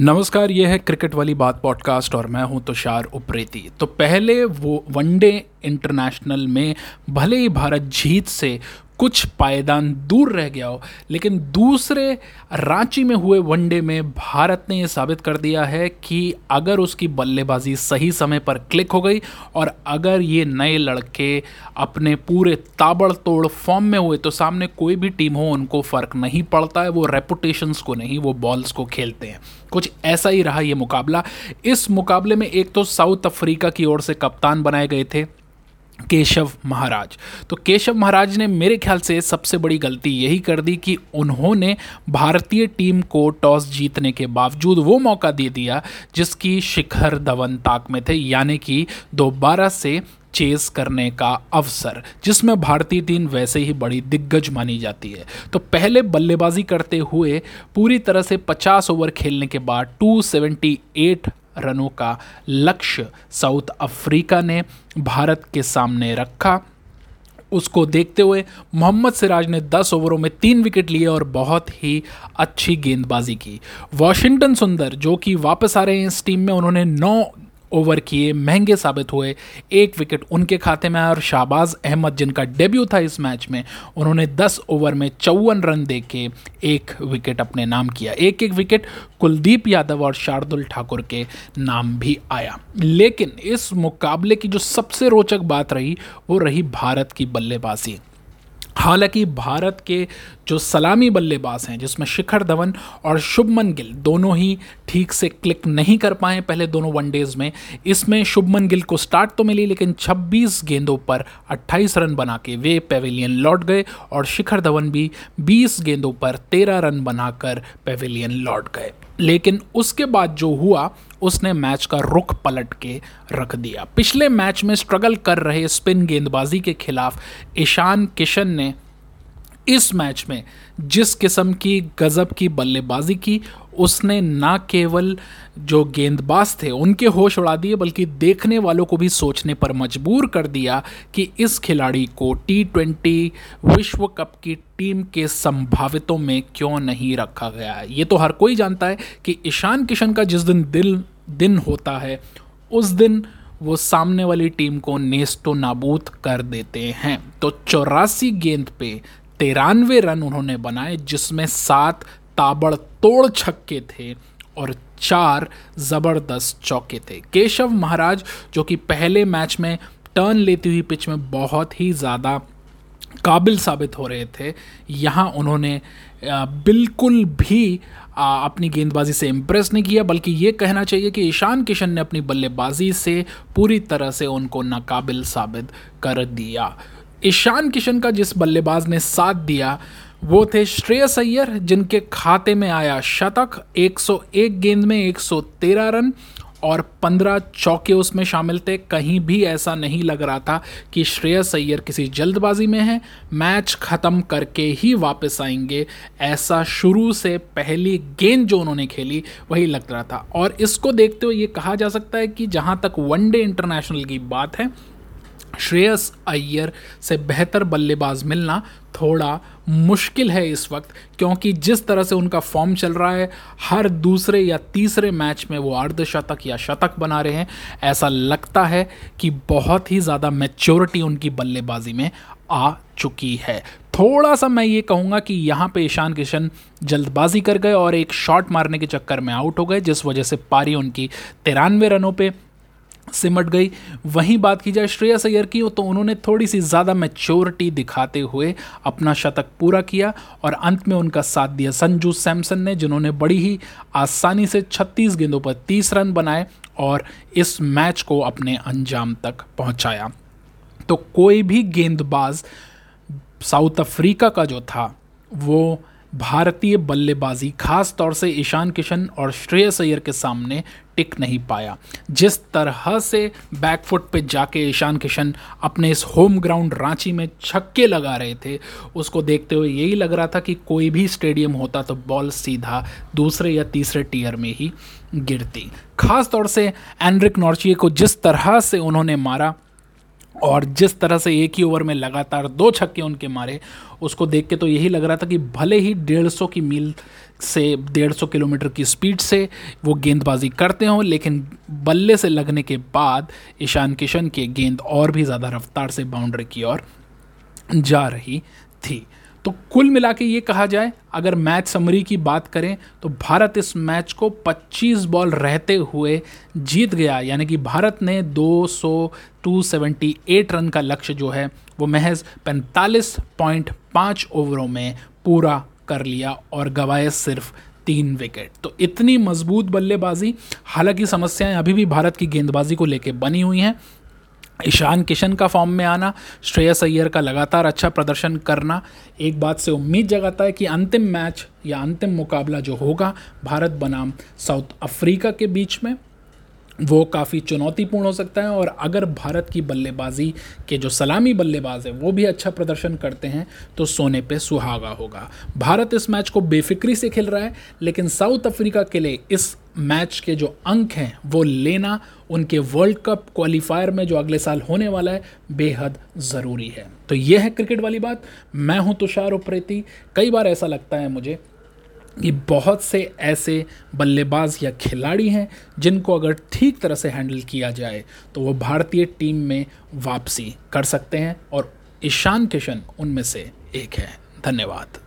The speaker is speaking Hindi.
नमस्कार, यह है क्रिकेट वाली बात पॉडकास्ट और मैं हूँ तुषार उप्रेती। तो पहले वो वनडे इंटरनेशनल में भले ही भारत जीत से कुछ पायदान दूर रह गया हो, लेकिन दूसरे रांची में हुए वनडे में भारत ने यह साबित कर दिया है कि अगर उसकी बल्लेबाजी सही समय पर क्लिक हो गई और अगर ये नए लड़के अपने पूरे ताबड़तोड़ फॉर्म में हुए तो सामने कोई भी टीम हो, उनको फ़र्क नहीं पड़ता है, वो रेपुटेशंस को नहीं, वो बॉल्स को खेलते हैं। कुछ ऐसा ही रहा ये मुकाबला। इस मुकाबले में एक तो साउथ अफ्रीका की ओर से कप्तान बनाए गए थे केशव महाराज। तो केशव महाराज ने मेरे ख्याल से सबसे बड़ी गलती यही कर दी कि उन्होंने भारतीय टीम को टॉस जीतने के बावजूद वो मौका दे दिया जिसकी शिखर धवन ताक में थे, यानी कि दोबारा से चेस करने का अवसर, जिसमें भारतीय टीम वैसे ही बड़ी दिग्गज मानी जाती है। तो पहले बल्लेबाजी करते हुए पूरी तरह से 50 ओवर खेलने के बाद 278 रनों का लक्ष्य साउथ अफ्रीका ने भारत के सामने रखा। उसको देखते हुए मोहम्मद सिराज ने 10 ओवरों में तीन विकेट लिए और बहुत ही अच्छी गेंदबाजी की। वॉशिंगटन सुंदर, जो कि वापस आ रहे हैं इस टीम में, उन्होंने नौ ओवर किए, महँगे साबित हुए। एक विकेट उनके खाते में आया और शाहबाज अहमद, जिनका डेब्यू था इस मैच में, उन्होंने 10 ओवर में चौवन रन दे के एक विकेट अपने नाम किया। एक एक विकेट कुलदीप यादव और शार्दुल ठाकुर के नाम भी आया। लेकिन इस मुकाबले की जो सबसे रोचक बात रही, वो रही भारत की बल्लेबाजी। हालाँकि भारत के जो सलामी बल्लेबाज हैं, जिसमें शिखर धवन और शुभमन गिल दोनों ही ठीक से क्लिक नहीं कर पाए पहले दोनों वनडेज में, इसमें शुभमन गिल को स्टार्ट तो मिली, लेकिन 26 गेंदों पर 28 रन बना के वे पेविलियन लौट गए और शिखर धवन भी 20 गेंदों पर 13 रन बनाकर पेविलियन लौट गए। लेकिन उसके बाद जो हुआ उसने मैच का रुख पलट के रख दिया। पिछले मैच में स्ट्रगल कर रहे स्पिन गेंदबाजी के खिलाफ ईशान किशन ने इस मैच में जिस किस्म की गज़ब की बल्लेबाजी की उसने ना केवल जो गेंदबाज थे, उनके होश उड़ा दिए, बल्कि देखने वालों को भी सोचने पर मजबूर कर दिया कि इस खिलाड़ी को टी ट्वेंटी विश्व कप की टीम के संभावितों में क्यों नहीं रखा गया ये तो हर कोई जानता है कि ईशान किशन का जिस दिन दिल, दिन होता है, उस दिन वो सामने वाली टीम को नेस्तो नाबूद कर देते हैं। तो चौरासी गेंद पे तिरानवे रन उन्होंने बनाए, जिसमें सात ताबड़तोड़ छक्के थे और चार ज़बरदस्त चौके थे। केशव महाराज, जो कि पहले मैच में टर्न लेती हुई पिच में बहुत ही ज़्यादा काबिल साबित हो रहे थे, यहाँ उन्होंने बिल्कुल भी अपनी गेंदबाजी से इम्प्रेस नहीं किया, बल्कि ये कहना चाहिए कि ईशान किशन ने अपनी बल्लेबाजी से पूरी तरह से उनको नाकाबिल साबित कर दिया। ईशान किशन का जिस बल्लेबाज ने साथ दिया वो थे श्रेयस अय्यर जिनके खाते में आया शतक 101 गेंद में 113 रन, और 15 चौके उसमें शामिल थे। कहीं भी ऐसा नहीं लग रहा था कि श्रेयस अय्यर किसी जल्दबाजी में है। मैच ख़त्म करके ही वापस आएँगे। ऐसा शुरू से पहली गेंद जो उन्होंने खेली, वही लग रहा था। और इसको देखते हुए ये कहा जा सकता है कि जहाँ तक वनडे इंटरनेशनल की बात है श्रेयस अय्यर से बेहतर बल्लेबाज मिलना थोड़ा मुश्किल है इस वक्त, क्योंकि जिस तरह से उनका फॉर्म चल रहा है, हर दूसरे या तीसरे मैच में वो अर्धशतक या शतक बना रहे हैं। ऐसा लगता है कि बहुत ही ज़्यादा मैच्योरिटी उनकी बल्लेबाजी में आ चुकी है। थोड़ा सा मैं ये कहूँगा कि यहाँ पे ईशान किशन जल्दबाजी कर गए और एक शॉट मारने के चक्कर में आउट हो गए, जिस वजह से पारी उनकी तिरानवे रनों पे सिमट गई। वहीं बात की जाए श्रेयस अय्यर की तो उन्होंने थोड़ी सी ज़्यादा मैच्योरिटी दिखाते हुए अपना शतक पूरा किया और अंत में उनका साथ दिया संजू सैमसन ने, जिन्होंने बड़ी ही आसानी से 36 गेंदों पर 30 रन बनाए और इस मैच को अपने अंजाम तक पहुँचाया। तो कोई भी गेंदबाज साउथ अफ्रीका का जो था, वो भारतीय बल्लेबाजी खास तौर से ईशान किशन और श्रेयस अय्यर के सामने टिक नहीं पाया। जिस तरह से बैकफुट पे जाके ईशान किशन अपने इस होम ग्राउंड रांची में छक्के लगा रहे थे, उसको देखते हुए यही लग रहा था कि कोई भी स्टेडियम होता तो बॉल सीधा दूसरे या तीसरे टीयर में ही गिरती। खास तौर से एनरिक नॉर्चिए को जिस तरह से उन्होंने मारा और जिस तरह से एक ही ओवर में लगातार दो छक्के उनके मारे, उसको देख के तो यही लग रहा था कि भले ही डेढ़ सौ की मील से, डेढ़ सौ किलोमीटर की स्पीड से वो गेंदबाजी करते हों, लेकिन बल्ले से लगने के बाद ईशान किशन के गेंद और भी ज़्यादा रफ्तार से बाउंड्री की ओर जा रही थी। तो कुल मिला के ये कहा जाए, अगर मैच समरी की बात करें तो भारत इस मैच को 25 बॉल रहते हुए जीत गया। यानी कि भारत ने 200 278 रन का लक्ष्य जो है, वो महज 45.5 ओवरों में पूरा कर लिया और गवाए सिर्फ़ तीन विकेट। तो इतनी मज़बूत बल्लेबाजी, हालाँकि समस्याएँ अभी भी भारत की गेंदबाजी को लेकर बनी हुई हैं ईशान किशन का फॉर्म में आना, श्रेयस अय्यर का लगातार अच्छा प्रदर्शन करना, एक बात से उम्मीद जगाता है कि अंतिम मैच या अंतिम मुकाबला जो होगा, भारत बनाम साउथ अफ्रीका के बीच में। वो काफ़ी चुनौतीपूर्ण हो सकता है और अगर भारत की बल्लेबाजी के जो सलामी बल्लेबाज है, वो भी अच्छा प्रदर्शन करते हैं तो सोने पे सुहागा होगा। भारत इस मैच को बेफिक्री से खेल रहा है, लेकिन साउथ अफ्रीका के लिए इस मैच के जो अंक हैं, वो लेना उनके वर्ल्ड कप क्वालिफायर में जो अगले साल होने वाला है, बेहद ज़रूरी है। तो ये है क्रिकेट वाली बात। मैं हूँ तुषार उप्रेती। कई बार ऐसा लगता है मुझे कि बहुत से ऐसे बल्लेबाज या खिलाड़ी हैं जिनको अगर ठीक तरह से हैंडल किया जाए तो वो भारतीय टीम में वापसी कर सकते हैं और ईशान किशन उनमें से एक है। धन्यवाद।